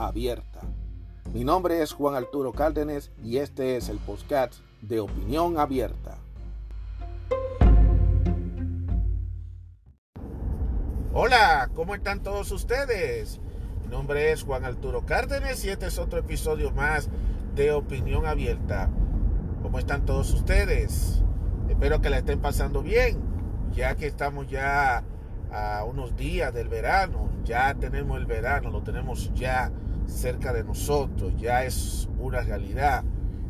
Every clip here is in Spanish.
abierta. Mi nombre es Juan Arturo Cárdenas y este es el podcast de Opinión Abierta. Hola, ¿cómo están todos ustedes? Mi nombre es Juan Arturo Cárdenas y este es otro episodio más de Opinión Abierta. ¿Cómo están todos ustedes? Espero que la estén pasando bien, ya que estamos ya a unos días del verano, ya tenemos el verano, lo tenemos ya cerca de nosotros, ya es una realidad.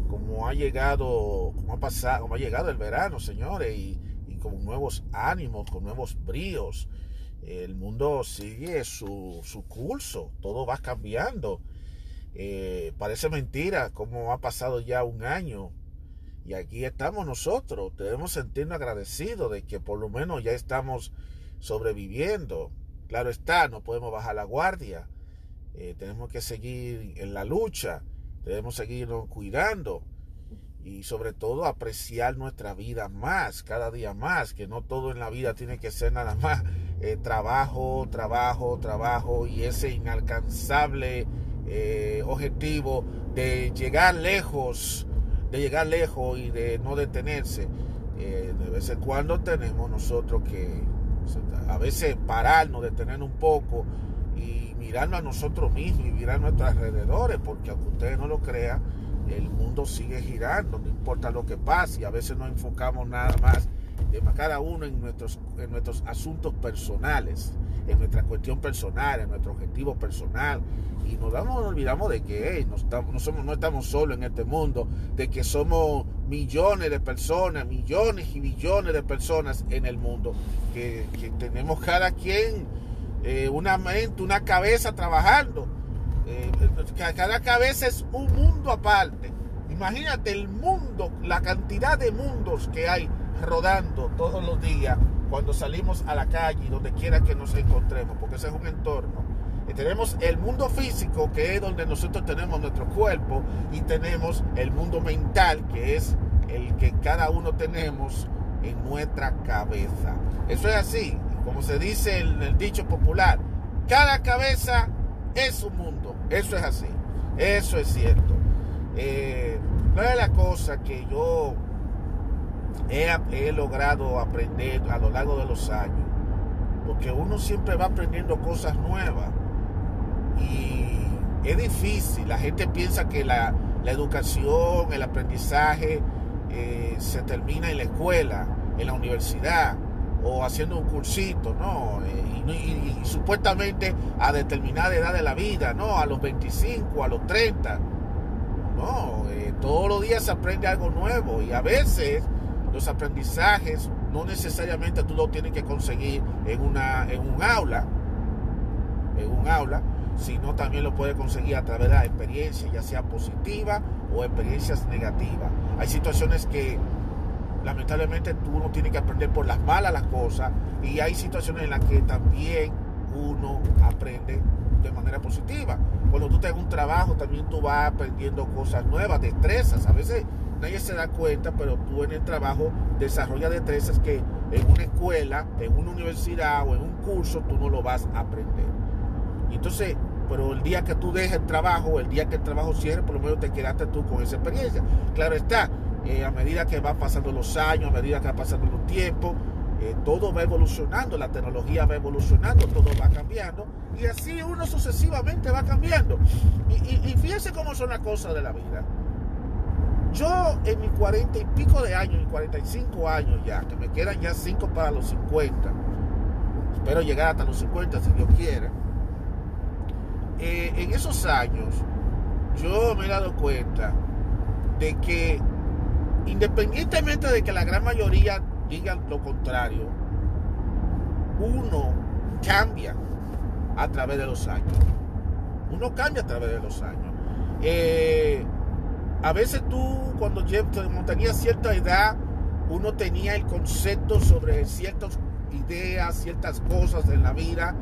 Como ha llegado, como ha pasado, como ha llegado el verano, señores, y, con nuevos ánimos, con nuevos bríos. El mundo sigue su, su curso, todo va cambiando. Eh, parece mentira como ha pasado ya un año y aquí estamos nosotros. Debemos sentirnos agradecidos de que por lo menos ya estamos sobreviviendo. Claro está, no podemos bajar la guardia. Eh, tenemos que seguir en la lucha, debemos seguirnos cuidando y sobre todo apreciar nuestra vida más, cada día más, que no todo en la vida tiene que ser nada más eh, trabajo, trabajo, trabajo y ese inalcanzable eh, objetivo de llegar lejos, de llegar lejos y de no detenerse. de vez en cuando tenemos nosotros que a veces pararnos, detener un poco y mirarnos a nosotros mismos y mirar a nuestros alrededores, porque aunque ustedes no lo crean, el mundo sigue girando, no importa lo que pase, y a veces nos enfocamos nada más de cada uno en nuestros, en nuestros asuntos personales, en nuestra cuestión personal, en nuestro objetivo personal, y nos damos, olvidamos de que no, estamos, no, somos, no estamos solos en este mundo, de que somos millones de personas, millones y millones de personas en el mundo, que tenemos cada quien eh, una mente, una cabeza trabajando. Eh, cada cabeza es un mundo aparte. Imagínate el mundo, la cantidad de mundos que hay rodando todos los días cuando salimos a la calle, donde quiera que nos encontremos, porque ese es un entorno. Y tenemos el mundo físico, que es donde nosotros tenemos nuestro cuerpo, y tenemos el mundo mental, que es el que cada uno tenemos en nuestra cabeza. Eso es así como se dice en el dicho popular, cada cabeza es un mundo. Eso es así. Eso es cierto. Eh, no es la cosa que yo he, logrado aprender a lo largo de los años. Porque uno siempre va aprendiendo cosas nuevas. Y es difícil. La gente piensa que la, la educación, el aprendizaje eh, se termina en la escuela, en la universidad o haciendo un cursito, ¿no? Eh, y, supuestamente a determinada edad de la vida, ¿no? A los 25, a los 30. No, eh, todos los días se aprende algo nuevo y a veces los aprendizajes no necesariamente tú lo tienes que conseguir en, una, en un aula, en un aula, sino también lo puedes conseguir a través de la experiencia, ya sea positiva o experiencias negativas. Hay situaciones que lamentablemente tú no tienes que aprender por las malas las cosas y hay situaciones en las que también uno aprende de manera positiva. Cuando tú tengas un trabajo también tú vas aprendiendo cosas nuevas, destrezas. A veces nadie se da cuenta, pero tú en el trabajo desarrollas destrezas que en una escuela, en una universidad o en un curso tú no lo vas a aprender. Entonces, pero el día que tú dejes el trabajo, el día que el trabajo cierre, por lo menos te quedaste tú con esa experiencia. Claro está, eh, a medida que van pasando los años, a medida que va pasando los tiempos, eh, todo va evolucionando, la tecnología va evolucionando, todo va cambiando, y así uno sucesivamente va cambiando. Y, fíjense cómo son las cosas de la vida. Yo en mis cuarenta y pico de años, mis 45 años ya, que me quedan ya cinco para los 50, espero llegar hasta los 50 si Dios quiere, eh, en esos años yo me he dado cuenta de que independientemente de que la gran mayoría digan lo contrario, uno cambia a través de los años. Uno cambia a través de los años. eh, a veces tú cuando tenías cierta edad, uno tenía el concepto sobre ciertas ideas, ciertas cosas en la vida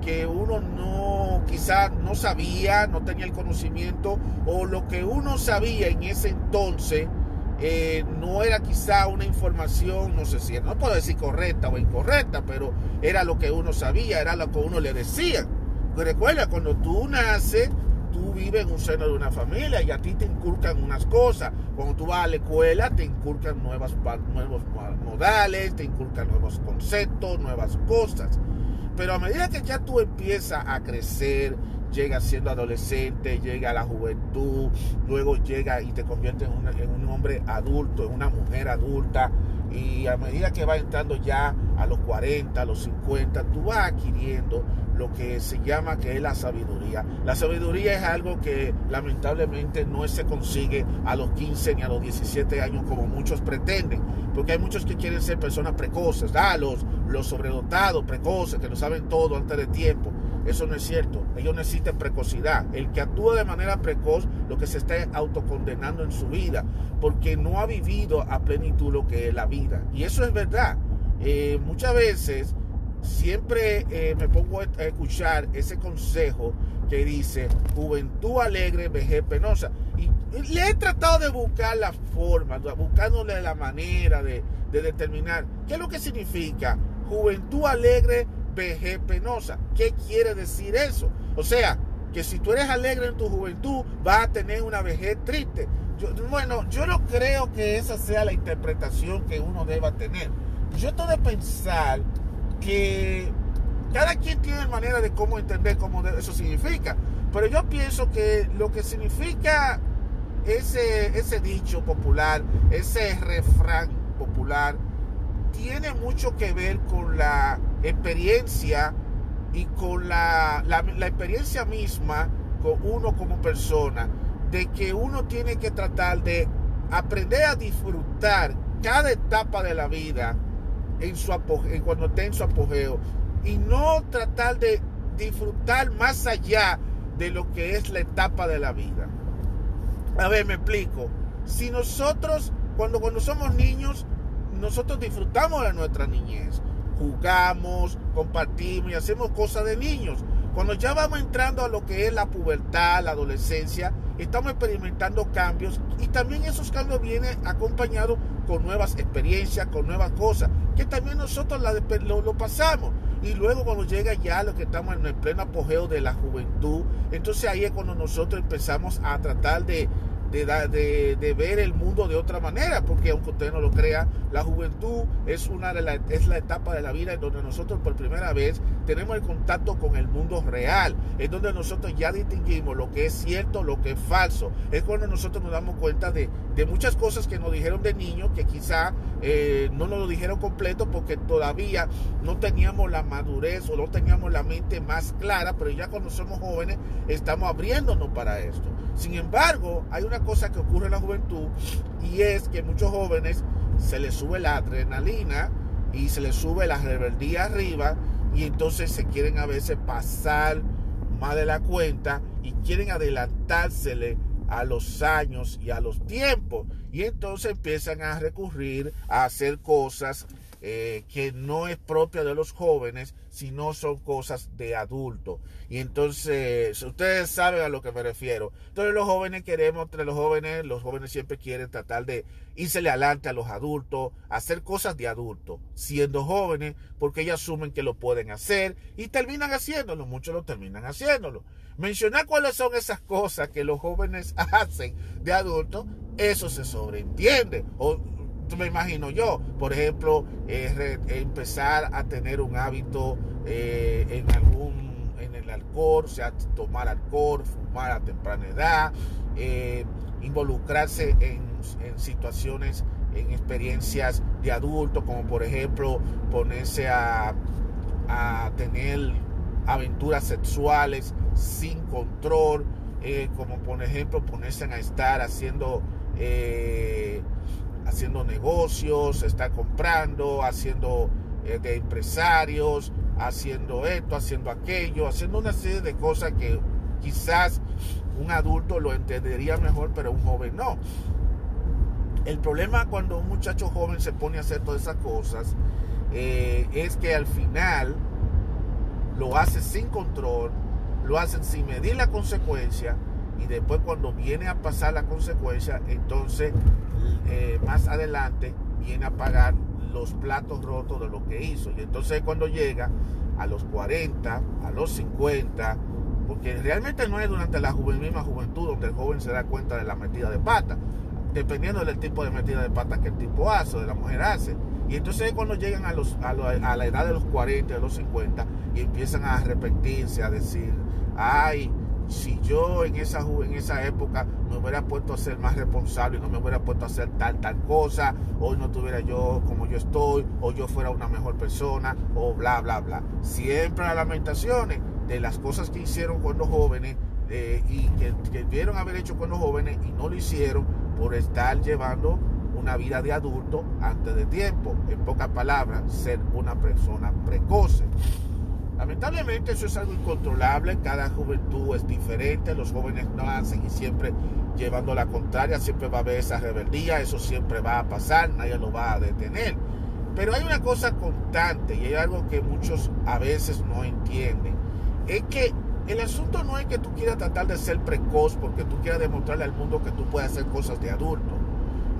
que uno no, quizás no sabía, no tenía el conocimiento, o lo que uno sabía en ese entonces eh, no era quizá una información, no sé si, no puedo decir correcta o incorrecta, pero era lo que uno sabía, era lo que uno le decía. Recuerda, cuando tú naces, tú vives en un seno de una familia y a ti te inculcan unas cosas. Cuando tú vas a la escuela, te inculcan nuevas, nuevos modales, te inculcan nuevos conceptos, nuevas cosas. Pero a medida que ya tú empiezas a crecer, llega siendo adolescente, llega a la juventud, luego llega y te convierte en, un hombre adulto, en una mujer adulta, y a medida que va entrando ya a los 40, a los 50, tú vas adquiriendo lo que se llama que es la sabiduría. La sabiduría es algo que lamentablemente no se consigue a los 15 ni a los 17 años como muchos pretenden, porque hay muchos que quieren ser personas precoces, ah, los, los sobredotados, precoces, que lo saben todo antes de tiempo. Eso no es cierto. Ellos necesitan precocidad. El que actúa de manera precoz, lo que se está autocondenando en su vida, porque no ha vivido a plenitud lo que es la vida. Y eso es verdad. Eh, muchas veces siempre eh, me pongo a escuchar ese consejo que dice juventud alegre, vejez penosa. Y le he tratado de buscar la forma, buscándole la manera de, de determinar qué es lo que significa juventud alegre, vejez penosa. ¿Qué quiere decir eso? O sea, que si tú eres alegre en tu juventud, vas a tener una vejez triste. bueno, yo no creo que esa sea la interpretación que uno deba tener. Yo tengo de pensar que cada quien tiene manera de cómo entender cómo eso significa. Pero yo pienso que lo que significa ese, ese dicho popular, ese refrán popular, tiene mucho que ver con la experiencia y con la, la, experiencia misma con uno como persona, de que uno tiene que tratar de aprender a disfrutar cada etapa de la vida en su apogeo, cuando esté en su apogeo y no tratar de disfrutar más allá de lo que es la etapa de la vida. A ver, me explico. Si nosotros, cuando, cuando somos niños, nosotros disfrutamos de nuestra niñez. Jugamos, compartimos y hacemos cosas de niños. Cuando ya vamos entrando a lo que es la pubertad, la adolescencia, estamos experimentando cambios y también esos cambios vienen acompañados con nuevas experiencias, con nuevas cosas, que también nosotros lo, lo pasamos. Y luego cuando llega ya lo que estamos en el pleno apogeo de la juventud, entonces ahí es cuando nosotros empezamos a tratar de de, de, ver el mundo de otra manera, porque aunque usted no lo crea, la juventud es, una de la, es la etapa de la vida en donde nosotros por primera vez tenemos el contacto con el mundo real, es donde nosotros ya distinguimos lo que es cierto, lo que es falso, es cuando nosotros nos damos cuenta de, de muchas cosas que nos dijeron de niños que quizá eh, no nos lo dijeron completo porque todavía no teníamos la madurez o no teníamos la mente más clara, pero ya cuando somos jóvenes estamos abriéndonos para esto. Sin embargo, hay una cosa que ocurre en la juventud y es que muchos jóvenes se les sube la adrenalina y se les sube la rebeldía arriba y entonces se quieren a veces pasar más de la cuenta y quieren adelantársele a los años y a los tiempos. Y entonces empiezan a recurrir a hacer cosas eh, que no es propia de los jóvenes, sino son cosas de adultos. Y entonces, ustedes saben a lo que me refiero. Entonces los jóvenes queremos, entre los jóvenes, los jóvenes siempre quieren tratar de irse adelante a los adultos, hacer cosas de adultos, siendo jóvenes, porque ellos asumen que lo pueden hacer y terminan haciéndolo, muchos lo terminan haciéndolo. Mencionar cuáles son esas cosas que los jóvenes hacen de adultos, eso se sobreentiende. O me imagino yo, por ejemplo, empezar a tener un hábito eh, en algún, en el alcohol, o sea, tomar alcohol, fumar a temprana edad, eh, involucrarse en, situaciones, en experiencias de adulto, como por ejemplo ponerse a, tener aventuras sexuales sin control, eh, como por ejemplo ponerse a estar haciendo haciendo negocios, está comprando, haciendo eh, de empresarios, haciendo esto, haciendo aquello, haciendo una serie de cosas que quizás un adulto lo entendería mejor, pero un joven no. El problema cuando un muchacho joven se pone a hacer todas esas cosas eh, es que al final lo hace sin control, lo hace sin medir la consecuencia y después cuando viene a pasar la consecuencia, entonces eh, más adelante viene a pagar los platos rotos de lo que hizo. Y entonces cuando llega a los 40, a los 50, porque realmente no es durante la misma juventud donde el joven se da cuenta de la metida de pata, dependiendo del tipo de metida de pata que el tipo hace o de la mujer hace. Y entonces cuando llegan a, los, a, a la edad de los 40, de los 50, y empiezan a arrepentirse, a decir, ay, si yo en esa, en esa época me hubiera puesto a ser más responsable no me hubiera puesto a hacer tal, tal cosa, hoy no tuviera yo como yo estoy, o yo fuera una mejor persona, o bla, bla, bla. Siempre las lamentaciones de las cosas que hicieron cuando jóvenes eh, y que, que debieron haber hecho cuando jóvenes y no lo hicieron por estar llevando una vida de adulto antes de tiempo. En pocas palabras, ser una persona precoce. Lamentablemente eso es algo incontrolable, cada juventud es diferente, los jóvenes no hacen y siempre llevando la contraria, siempre va a haber esa rebeldía, eso siempre va a pasar, nadie lo va a detener. Pero hay una cosa constante y hay algo que muchos a veces no entienden, es que el asunto no es que tú quieras tratar de ser precoz porque tú quieras demostrarle al mundo que tú puedes hacer cosas de adulto.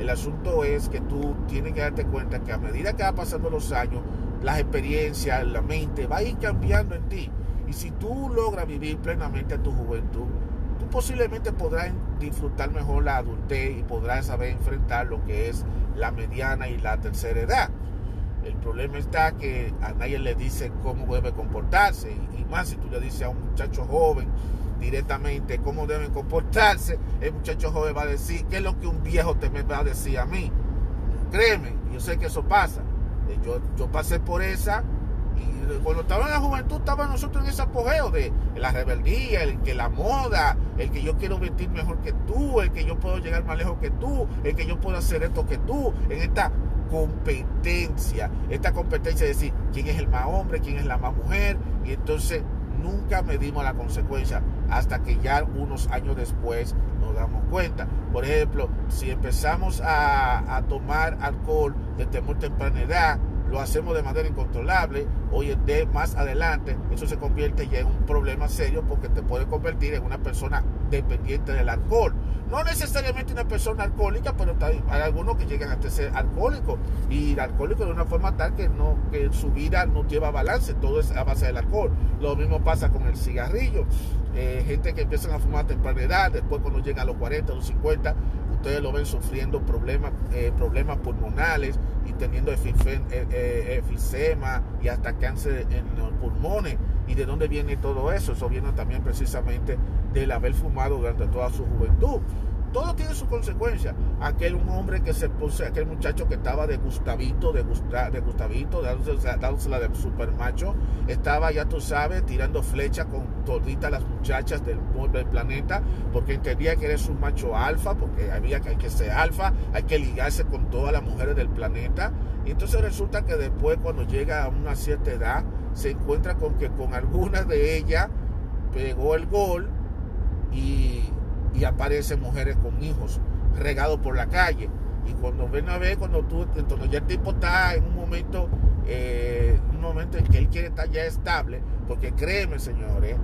El asunto es que tú tienes que darte cuenta que a medida que va pasando los años, las experiencias, la mente, va a ir cambiando en ti. Y si tú logras vivir plenamente tu juventud, tú posiblemente podrás disfrutar mejor la adultez y podrás saber enfrentar lo que es la mediana y la tercera edad. El problema está que a nadie le dice cómo debe comportarse. Y más si tú le dices a un muchacho joven directamente cómo deben comportarse, el muchacho joven va a decir, ¿qué es lo que un viejo te me va a decir a mí? Créeme, yo sé que eso pasa. Eh, yo, yo pasé por esa y cuando estaba en la juventud estaba nosotros en ese apogeo de la rebeldía, el que la moda, el que yo quiero vestir mejor que tú, el que yo puedo llegar más lejos que tú, el que yo puedo hacer esto que tú, en esta competencia, esta competencia de decir quién es el más hombre, quién es la más mujer, y entonces nunca medimos la consecuencia hasta que ya unos años después damos cuenta. Por ejemplo, si empezamos a, tomar alcohol desde muy temprana edad, lo hacemos de manera incontrolable, hoy en día más adelante eso se convierte ya en un problema serio porque te puede convertir en una persona dependiente del alcohol. No necesariamente una persona alcohólica, pero hay algunos que llegan a ser alcohólicos y alcohólico de una forma tal que, no, que su vida no lleva balance, todo es a base del alcohol. Lo mismo pasa con el cigarrillo. Eh, gente que empiezan a fumar a temprana edad, después cuando llega a los 40, los 50, ustedes lo ven sufriendo problemas, eh, problemas pulmonales y teniendo eh, efisema y hasta cáncer en los pulmones. ¿Y de dónde viene todo eso? Eso viene también precisamente del haber fumado durante toda su juventud. Todo tiene su consecuencia. Aquel un hombre que se puso, aquel muchacho que estaba de Gustavito, de, de Gustavito, dándosela de super macho, estaba, ya tú sabes, tirando flecha con toditas las muchachas del, del planeta, porque entendía que eres un macho alfa, porque había que, hay que ser alfa, hay que ligarse con todas las mujeres del planeta. Y entonces resulta que después, cuando llega a una cierta edad, se encuentra con que con algunas de ellas pegó el gol y y aparecen mujeres con hijos regados por la calle. Y cuando ven a ver, cuando tú, cuando ya el tipo está en un momento, eh, un momento en que él quiere estar ya estable, porque créeme, señores,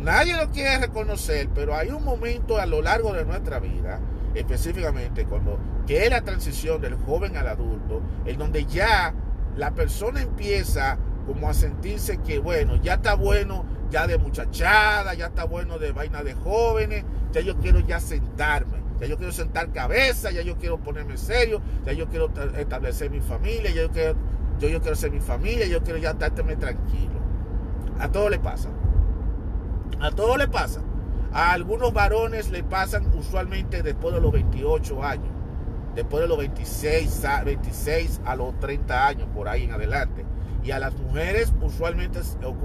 nadie lo quiere reconocer, pero hay un momento a lo largo de nuestra vida, específicamente cuando que es la transición del joven al adulto, en donde ya la persona empieza como a sentirse que, bueno, ya está bueno ya de muchachada, ya está bueno de vaina de jóvenes, ya yo quiero ya sentarme, ya yo quiero sentar cabeza, ya yo quiero ponerme serio, ya yo quiero establecer mi familia, ya yo quiero, yo, quiero ser mi familia, yo quiero ya estarme tranquilo. A todo le pasa. A todo le pasa. A algunos varones le pasan usualmente después de los 28 años, después de los 26, 26 a los 30 años, por ahí en adelante. Y a las mujeres usualmente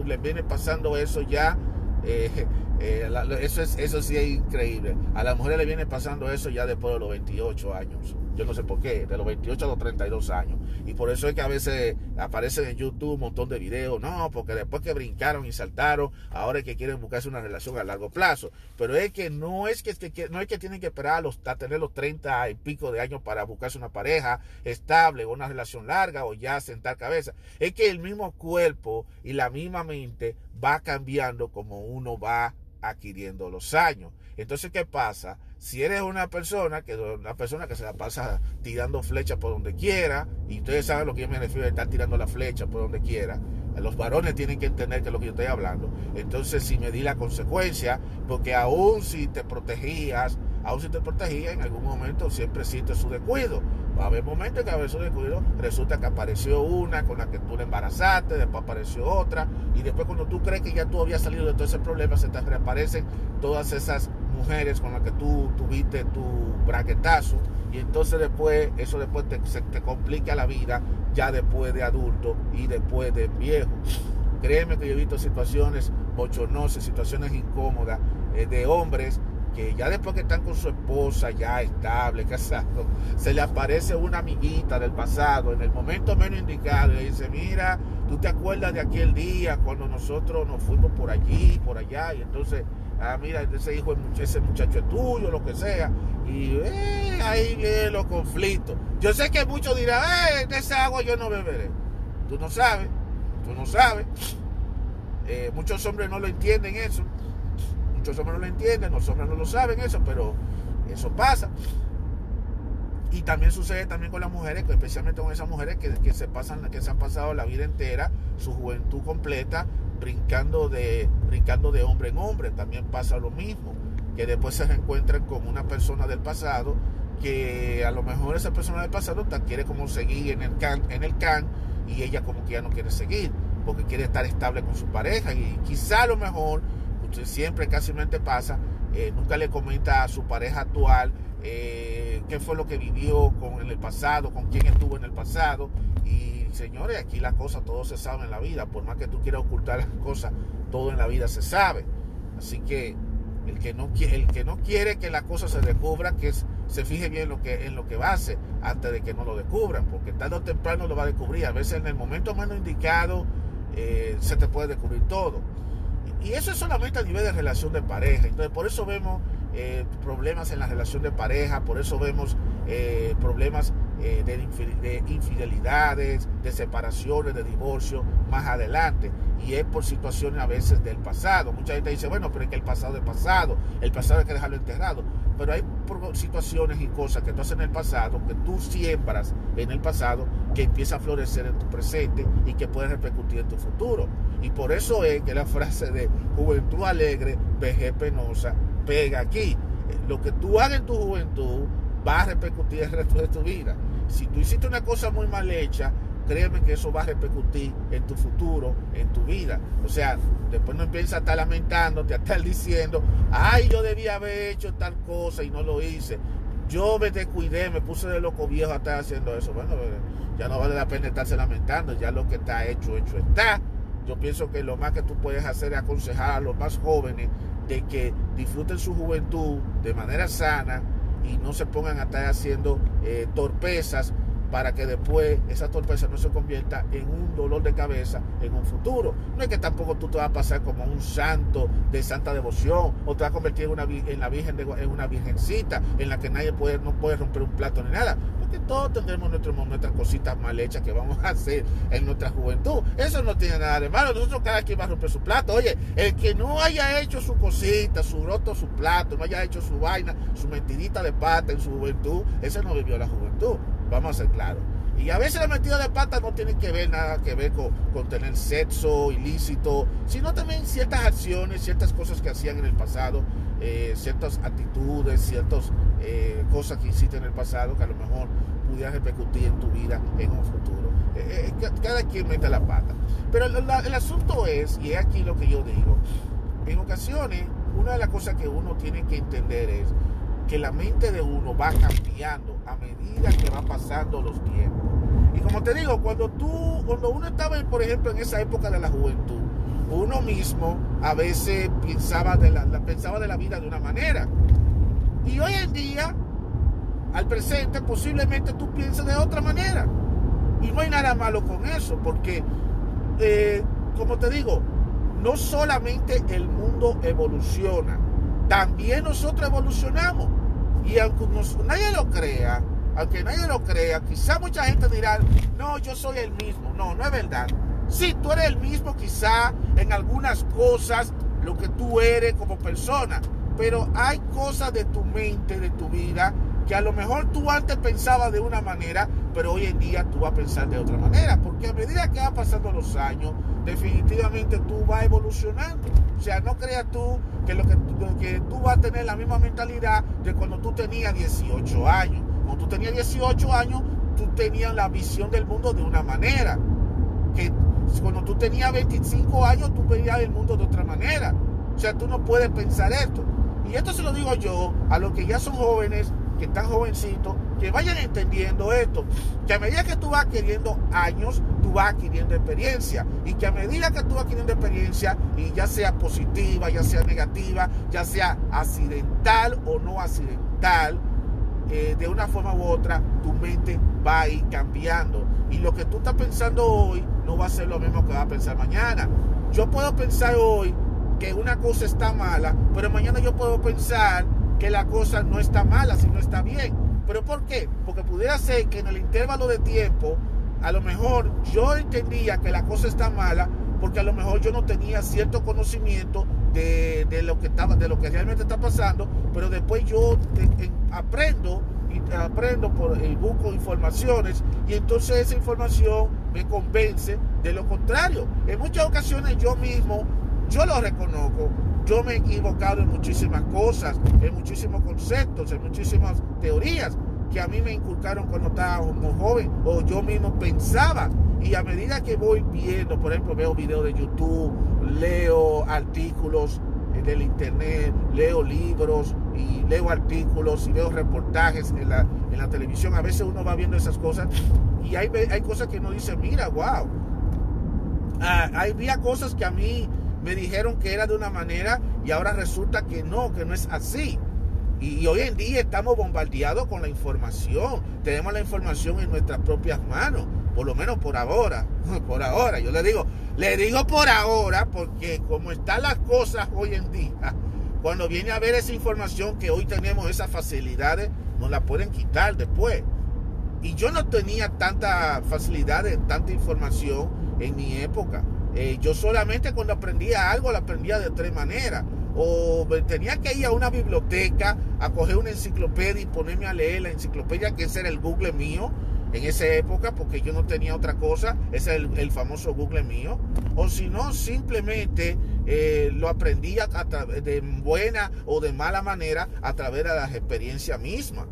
les viene pasando eso ya. Eh, eh, eso, es, eso sí es increíble. A las mujeres le viene pasando eso ya después de los 28 años. Yo no sé por qué, de los 28 a los 32 años. Y por eso es que a veces aparecen en YouTube un montón de videos. No, porque después que brincaron y saltaron, ahora es que quieren buscarse una relación a largo plazo. Pero es que no es que, no es que tienen que esperar a, los, a tener los 30 y pico de años para buscarse una pareja estable o una relación larga o ya sentar cabeza. Es que el mismo cuerpo y la misma mente va cambiando como uno va adquiriendo los años. Entonces, ¿qué pasa? Si eres una persona que una persona que se la pasa tirando flechas por donde quiera, y ustedes saben lo que yo me refiero estar tirando la flecha por donde quiera, los varones tienen que entender que es lo que yo estoy hablando. Entonces, si me di la consecuencia, porque aún si te protegías, aún si te protegías, en algún momento siempre existe su descuido. Va a haber momentos que a veces su descuido resulta que apareció una con la que tú le embarazaste, después apareció otra, y después cuando tú crees que ya tú habías salido de todo ese problema, se te reaparecen todas esas con las que tú tuviste tu braquetazo y entonces después eso después te, se te complica la vida ya después de adulto y después de viejo. Créeme que yo he visto situaciones bochornosas, situaciones incómodas eh, de hombres que ya después que están con su esposa ya estable, casado, se le aparece una amiguita del pasado en el momento menos indicado y dice, mira, tú te acuerdas de aquel día cuando nosotros nos fuimos por allí, por allá, y entonces ah, mira, ese hijo, ese muchacho es tuyo, lo que sea. Y eh, ahí vienen los conflictos. Yo sé que muchos dirán, eh, de esa agua yo no beberé. Tú no sabes, tú no sabes. Eh, muchos hombres no lo entienden eso. Muchos hombres no lo entienden, los hombres no lo saben eso, pero eso pasa. Y también sucede también con las mujeres, especialmente con esas mujeres que, que, se pasan, que se han pasado la vida entera, su juventud completa, brincando de, brincando de hombre en hombre. También pasa lo mismo, que después se encuentran con una persona del pasado que a lo mejor esa persona del pasado quiere como seguir en el can, en el can y ella como que ya no quiere seguir porque quiere estar estable con su pareja y quizá a lo mejor, usted siempre casi pasa, eh, nunca le comenta a su pareja actual eh, qué fue lo que vivió con el pasado, con quién estuvo en el pasado y señores, aquí las cosas, todo se sabe en la vida. Por más que tú quieras ocultar las cosas, todo en la vida se sabe. Así que el que no, el que no quiere que las cosas se descubran, que se fije bien en lo que, en lo que va a hacer antes de que no lo descubran, porque tarde o temprano lo va a descubrir. A veces en el momento menos indicado eh, se te puede descubrir todo. Y eso es solamente a nivel de relación de pareja. Entonces, por eso vemos eh, problemas en la relación de pareja, por eso vemos eh, problemas eh, de, infidelidades, de separaciones, de divorcio más adelante. Y es por situaciones a veces del pasado. Mucha gente dice, bueno, pero es que el pasado es pasado, el pasado hay que dejarlo enterrado. Pero hay situaciones y cosas que tú haces en el pasado, que tú siembras en el pasado, que empieza a florecer en tu presente y que puede repercutir en tu futuro. Y por eso es que la frase de juventud alegre, vejez penosa, pega aquí. Lo que tú hagas en tu juventud va a repercutir el resto de tu vida. Si tú hiciste una cosa muy mal hecha, créeme que eso va a repercutir en tu futuro, en tu vida. O sea, después no empiezas a estar lamentándote, a estar diciendo, ay, yo debía haber hecho tal cosa y no lo hice. Yo me descuidé, me puse de loco viejo a estar haciendo eso. Bueno, ya no vale la pena estarse lamentando, ya lo que está hecho, hecho está. Yo pienso que lo más que tú puedes hacer es aconsejar a los más jóvenes de que disfruten su juventud de manera sana, y no se pongan a estar haciendo eh, torpezas para que después esa torpeza no se convierta en un dolor de cabeza en un futuro. No es que tampoco tú te vas a pasar como un santo de santa devoción o te vas a convertir en, una, en la virgen en una virgencita en la que nadie puede, no puede romper un plato ni nada. Porque todos tendremos nuestras cositas mal hechas que vamos a hacer en nuestra juventud. Eso no tiene nada de malo. Nosotros cada quien va a romper su plato. Oye, el que no haya hecho su cosita, su roto, su plato, no haya hecho su vaina, su mentidita de pata en su juventud, ese no vivió la juventud. Vamos a ser claros. Y a veces la metida de pata no tiene que ver nada que ver con, tener sexo ilícito, sino también ciertas acciones, ciertas cosas que hacían en el pasado, eh, ciertas actitudes, ciertas eh, cosas que hiciste en el pasado que a lo mejor pudieran repercutir en tu vida en un futuro. Eh, cada quien mete la pata. Pero el asunto es, y es aquí lo que yo digo, en ocasiones una de las cosas que uno tiene que entender es que la mente de uno va cambiando a medida que va pasando los tiempos. Y como te digo, cuando tú, cuando uno estaba, por ejemplo, en esa época de la juventud, uno mismo a veces pensaba de la, pensaba de la vida de una manera. Y hoy en día, al presente, posiblemente tú pienses de otra manera. Y no hay nada malo con eso, porque, eh, como te digo, no solamente el mundo evoluciona, también nosotros evolucionamos. Y aunque nadie lo crea, aunque nadie lo crea, quizá mucha gente dirá, no, yo soy el mismo. No, no es verdad. Sí, tú eres el mismo quizá en algunas cosas, lo que tú eres como persona, pero hay cosas de tu mente, de tu vida, que a lo mejor tú antes pensabas de una manera, pero hoy en día tú vas a pensar de otra manera, porque a medida que van pasando los años, definitivamente tú vas evolucionando. O sea, no creas tú que, lo que, tú vas a tener la misma mentalidad de cuando tú tenías 18 años. Cuando tú tenías 18 años, tú tenías la visión del mundo de una manera. Que cuando tú tenías 25 años, tú veías el mundo de otra manera. O sea, tú no puedes pensar esto. Y esto se lo digo yo a los que ya son jóvenes, que están jovencitos, que vayan entendiendo esto. Que a medida que tú vas adquiriendo años, tú vas adquiriendo experiencia. Y que a medida que tú vas adquiriendo experiencia, y ya sea positiva, ya sea negativa, ya sea accidental o no accidental, eh, de una forma u otra, tu mente va a ir cambiando. Y lo que tú estás pensando hoy no va a ser lo mismo que va a pensar mañana. Yo puedo pensar hoy que una cosa está mala, pero mañana yo puedo pensar que la cosa no está mala, sino está bien. ¿Pero por qué? Porque pudiera ser que en el intervalo de tiempo, a lo mejor yo entendía que la cosa está mala, porque a lo mejor yo no tenía cierto conocimiento de, lo que estaba, de lo que realmente está pasando, pero después yo aprendo y aprendo por el busco informaciones y entonces esa información me convence de lo contrario. En muchas ocasiones yo mismo, yo lo reconozco, yo me he equivocado en muchísimas cosas, en muchísimos conceptos, en muchísimas teorías que a mí me inculcaron cuando estaba muy joven o yo mismo pensaba. Y a medida que voy viendo, por ejemplo, veo videos de YouTube, leo artículos del internet, leo libros y leo artículos y veo reportajes en la, en la televisión. A veces uno va viendo esas cosas y hay, hay cosas que uno dice, mira, wow. Ah, había cosas que a mí me dijeron que era de una manera y ahora resulta que no, que no es así. Y, hoy en día estamos bombardeados con la información. Tenemos la información en nuestras propias manos, por lo menos por ahora. Por ahora, yo le digo, le digo por ahora porque como están las cosas hoy en día, cuando viene a ver esa información que hoy tenemos, esas facilidades, nos la pueden quitar después. Y yo no tenía tanta facilidad de tanta información en mi época. Eh, yo solamente cuando aprendía algo lo aprendía de tres maneras. O tenía que ir a una biblioteca a coger una enciclopedia y ponerme a leer la enciclopedia, que ese era el Google mío en esa época, porque yo no tenía otra cosa. Ese es el, famoso Google mío. O si no, simplemente eh, lo aprendía de buena o de mala manera a través de las experiencias mismas.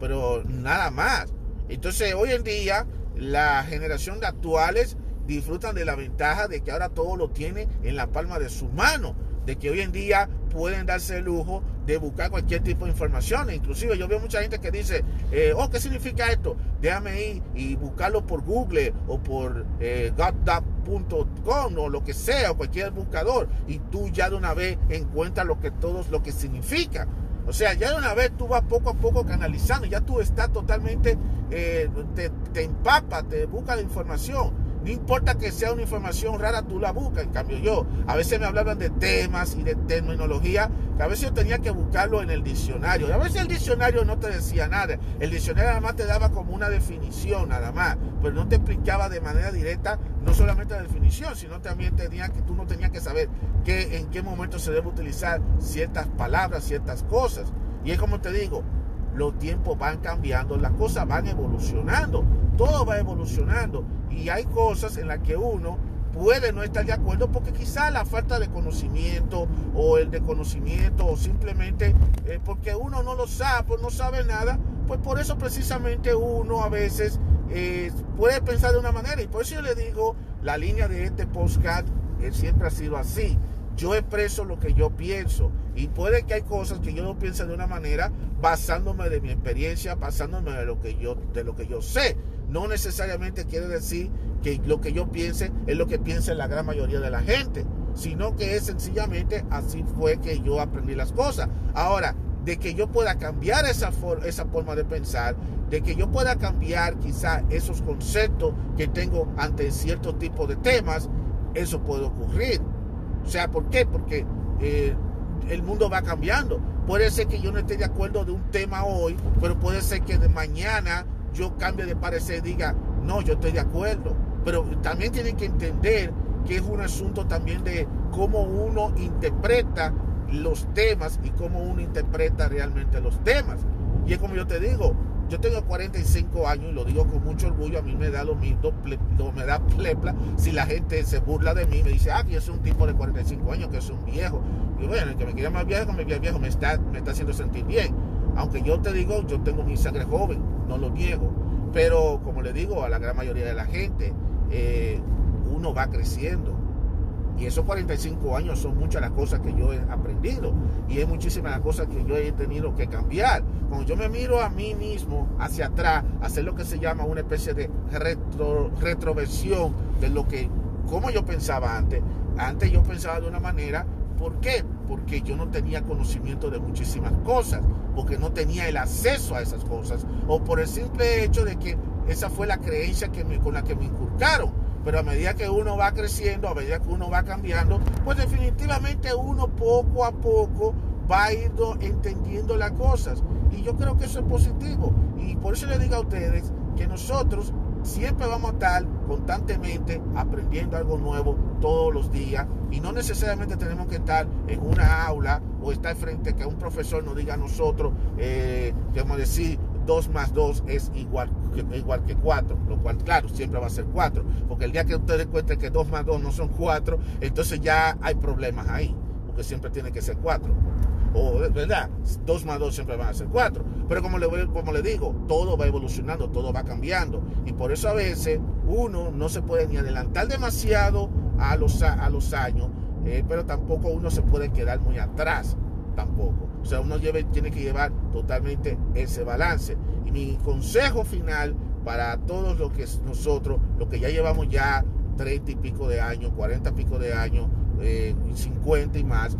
Pero nada más. Entonces, hoy en día, la generación de actuales disfrutan de la ventaja de que ahora todo lo tiene en la palma de su mano, de que hoy en día pueden darse el lujo de buscar cualquier tipo de información. Inclusive yo veo mucha gente que dice, eh, oh, ¿qué significa esto? Déjame ir y buscarlo por Google o por eh, o lo que sea, o cualquier buscador, y tú ya de una vez encuentras lo que todos lo que significa. O sea, ya de una vez tú vas poco a poco canalizando, ya tú estás totalmente, eh, te, te empapas, te busca la información. No importa que sea una información rara, tú la buscas. En cambio yo, a veces me hablaban de temas y de terminología, que a veces yo tenía que buscarlo en el diccionario. Y a veces el diccionario no te decía nada. El diccionario nada más te daba como una definición, nada más. Pero no te explicaba de manera directa, no solamente la definición, sino también tenía que, tú no tenías que saber que, en qué momento se debe utilizar ciertas palabras, ciertas cosas. Y es como te digo, los tiempos van cambiando, las cosas van evolucionando, todo va evolucionando y hay cosas en las que uno puede no estar de acuerdo porque quizá la falta de conocimiento o el de conocimiento o simplemente eh, porque uno no lo sabe, pues no sabe nada, pues por eso precisamente uno a veces eh, puede pensar de una manera. Y por eso yo le digo, la línea de este postcard eh, siempre ha sido así yo expreso lo que yo pienso. Y puede que hay cosas que yo no piense de una manera basándome de mi experiencia, basándome de lo que yo, de lo que yo sé. No necesariamente quiere decir que lo que yo piense es lo que piensa la gran mayoría de la gente, sino que es sencillamente así fue que yo aprendí las cosas. Ahora, de que yo pueda cambiar esa, esa forma de pensar, de que yo pueda cambiar quizá esos conceptos que tengo ante cierto tipo de temas, eso puede ocurrir. O sea, ¿por qué? Porque eh, el mundo va cambiando. Puede ser que yo no esté de acuerdo de un tema hoy, pero puede ser que de mañana yo cambie de parecer y diga, no, yo estoy de acuerdo. Pero también tienen que entender que es un asunto también de cómo uno interpreta los temas y cómo uno interpreta realmente los temas. Y es como yo te digo, yo tengo 45 años y lo digo con mucho orgullo, a mí me da lo mismo, me da plepla si la gente se burla de mí, me dice, ah, que yo soy un tipo de 45 años, que soy un viejo. Y bueno, el que me quiera más viejo, me quiera viejo, me está, me está haciendo sentir bien. Aunque yo te digo, yo tengo mi sangre joven, no lo niego. Pero como le digo a la gran mayoría de la gente, eh, uno va creciendo y esos 45 años son muchas las cosas que yo he aprendido y es muchísimas las cosas que yo he tenido que cambiar. Cuando yo me miro a mí mismo hacia atrás, hacer lo que se llama una especie de retro, retroversión de lo que, como yo pensaba antes. Antes yo pensaba de una manera, ¿por qué? Porque yo no tenía conocimiento de muchísimas cosas, porque no tenía el acceso a esas cosas, o por el simple hecho de que esa fue la creencia que con la que me inculcaron pero a medida que uno va creciendo, a medida que uno va cambiando, pues definitivamente uno poco a poco va ir entendiendo las cosas. Y yo creo que eso es positivo. Y por eso le digo a ustedes que nosotros siempre vamos a estar constantemente aprendiendo algo nuevo todos los días y no necesariamente tenemos que estar en una aula o estar frente a que un profesor nos diga a nosotros, eh, a decir, 2 más 2 es igual, igual que 4, lo cual claro, siempre va a ser 4, porque el día que ustedes cuenten que 2 más 2 no son 4, entonces ya hay problemas ahí, porque siempre tiene que ser 4. O, ¿verdad? 2 más 2 siempre van a ser 4. Pero como le, como le digo, todo va evolucionando, todo va cambiando. Y por eso a veces uno no se puede ni adelantar demasiado a los, a los años, eh, pero tampoco uno se puede quedar muy atrás, tampoco. O sea, uno tiene que llevar totalmente ese balance. Y mi consejo final para todos los que nosotros, los que ya llevamos ya 30 y pico de años, 40 y pico de años, 50 eh, y más,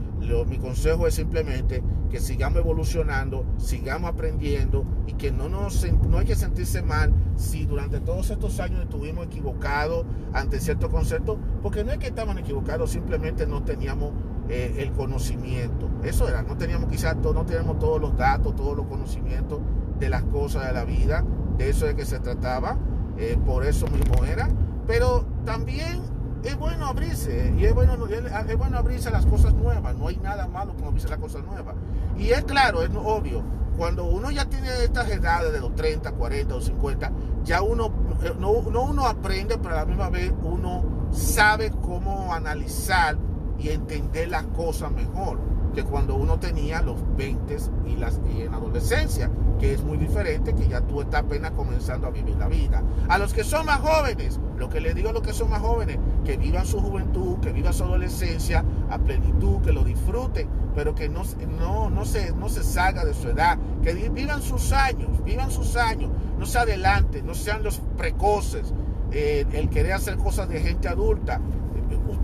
mi consejo es simplemente que sigamos evolucionando, sigamos aprendiendo y que no, nos, no hay que sentirse mal si durante todos estos años estuvimos equivocados ante ciertos conceptos, porque no es que estaban equivocados, simplemente no teníamos eh, el conocimiento. Eso era, no teníamos quizás no teníamos todos los datos, todos los conocimientos de las cosas de la vida, de eso de que se trataba, eh, por eso mismo era. Pero también es bueno abrirse, y es bueno, es bueno abrirse a las cosas nuevas, no hay nada malo con abrirse a las cosas nuevas. Y es claro, es obvio, cuando uno ya tiene estas edades de los 30, 40 o 50, ya uno, eh, no, no uno aprende, pero a la misma vez uno sabe cómo analizar y entender las cosas mejor que cuando uno tenía los 20 y, las, y en adolescencia, que es muy diferente, que ya tú estás apenas comenzando a vivir la vida. A los que son más jóvenes, lo que les digo a los que son más jóvenes, que vivan su juventud, que vivan su adolescencia a plenitud, que lo disfruten, pero que no, no, no, se, no se salga de su edad, que vivan sus años, vivan sus años, no se adelanten, no sean los precoces, eh, el querer hacer cosas de gente adulta.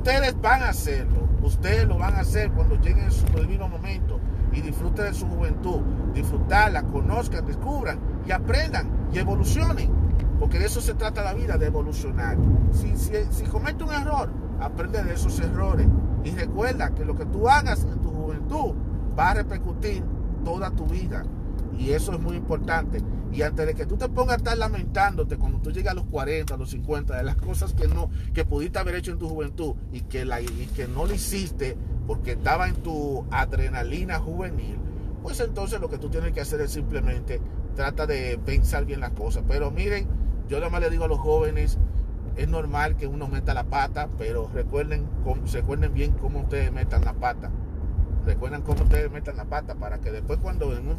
Ustedes van a hacerlo Ustedes lo van a hacer cuando lleguen su debido momento y disfruten de su juventud, disfrutarla, conozcan, descubran y aprendan y evolucionen. Porque de eso se trata la vida, de evolucionar. Si, si, si comete un error, aprende de esos errores. Y recuerda que lo que tú hagas en tu juventud va a repercutir toda tu vida. Y eso es muy importante. Y antes de que tú te pongas a estar lamentándote cuando tú llegas a los 40, a los 50, de las cosas que no, que pudiste haber hecho en tu juventud y que, la, y que no lo hiciste porque estaba en tu adrenalina juvenil, pues entonces lo que tú tienes que hacer es simplemente trata de pensar bien las cosas. Pero miren, yo nada más le digo a los jóvenes, es normal que uno meta la pata, pero recuerden, recuerden bien cómo ustedes metan la pata. Recuerden cómo ustedes metan la pata para que después cuando en,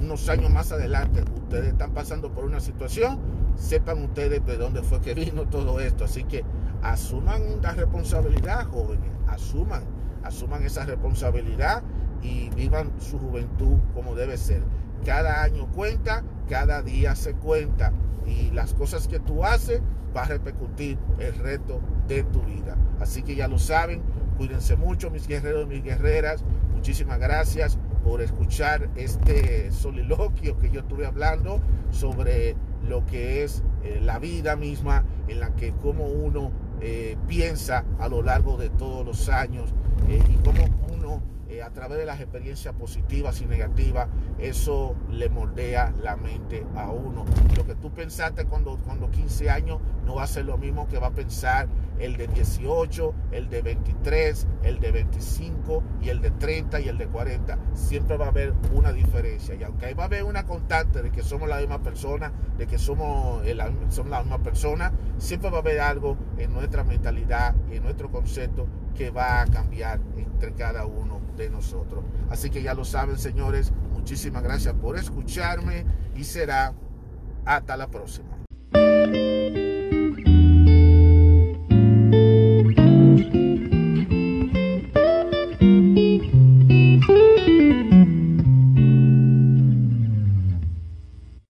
unos años más adelante ustedes están pasando por una situación, sepan ustedes de dónde fue que vino todo esto. Así que asuman la responsabilidad, jóvenes, asuman, asuman esa responsabilidad y vivan su juventud como debe ser. Cada año cuenta, cada día se cuenta y las cosas que tú haces va a repercutir el resto de tu vida. Así que ya lo saben, cuídense mucho mis guerreros, mis guerreras. Muchísimas gracias por escuchar este soliloquio que yo estuve hablando sobre lo que es eh, la vida misma, en la que como uno eh, piensa a lo largo de todos los años eh, y cómo uno a través de las experiencias positivas y negativas, eso le moldea la mente a uno. Lo que tú pensaste cuando, cuando 15 años no va a ser lo mismo que va a pensar el de 18, el de 23, el de 25 y el de 30 y el de 40. Siempre va a haber una diferencia. Y aunque ahí va a haber una constante de que somos la misma persona, de que somos, somos la misma persona, siempre va a haber algo en nuestra mentalidad y en nuestro concepto que va a cambiar entre cada uno de nosotros. Así que ya lo saben, señores, muchísimas gracias por escucharme y será hasta la próxima.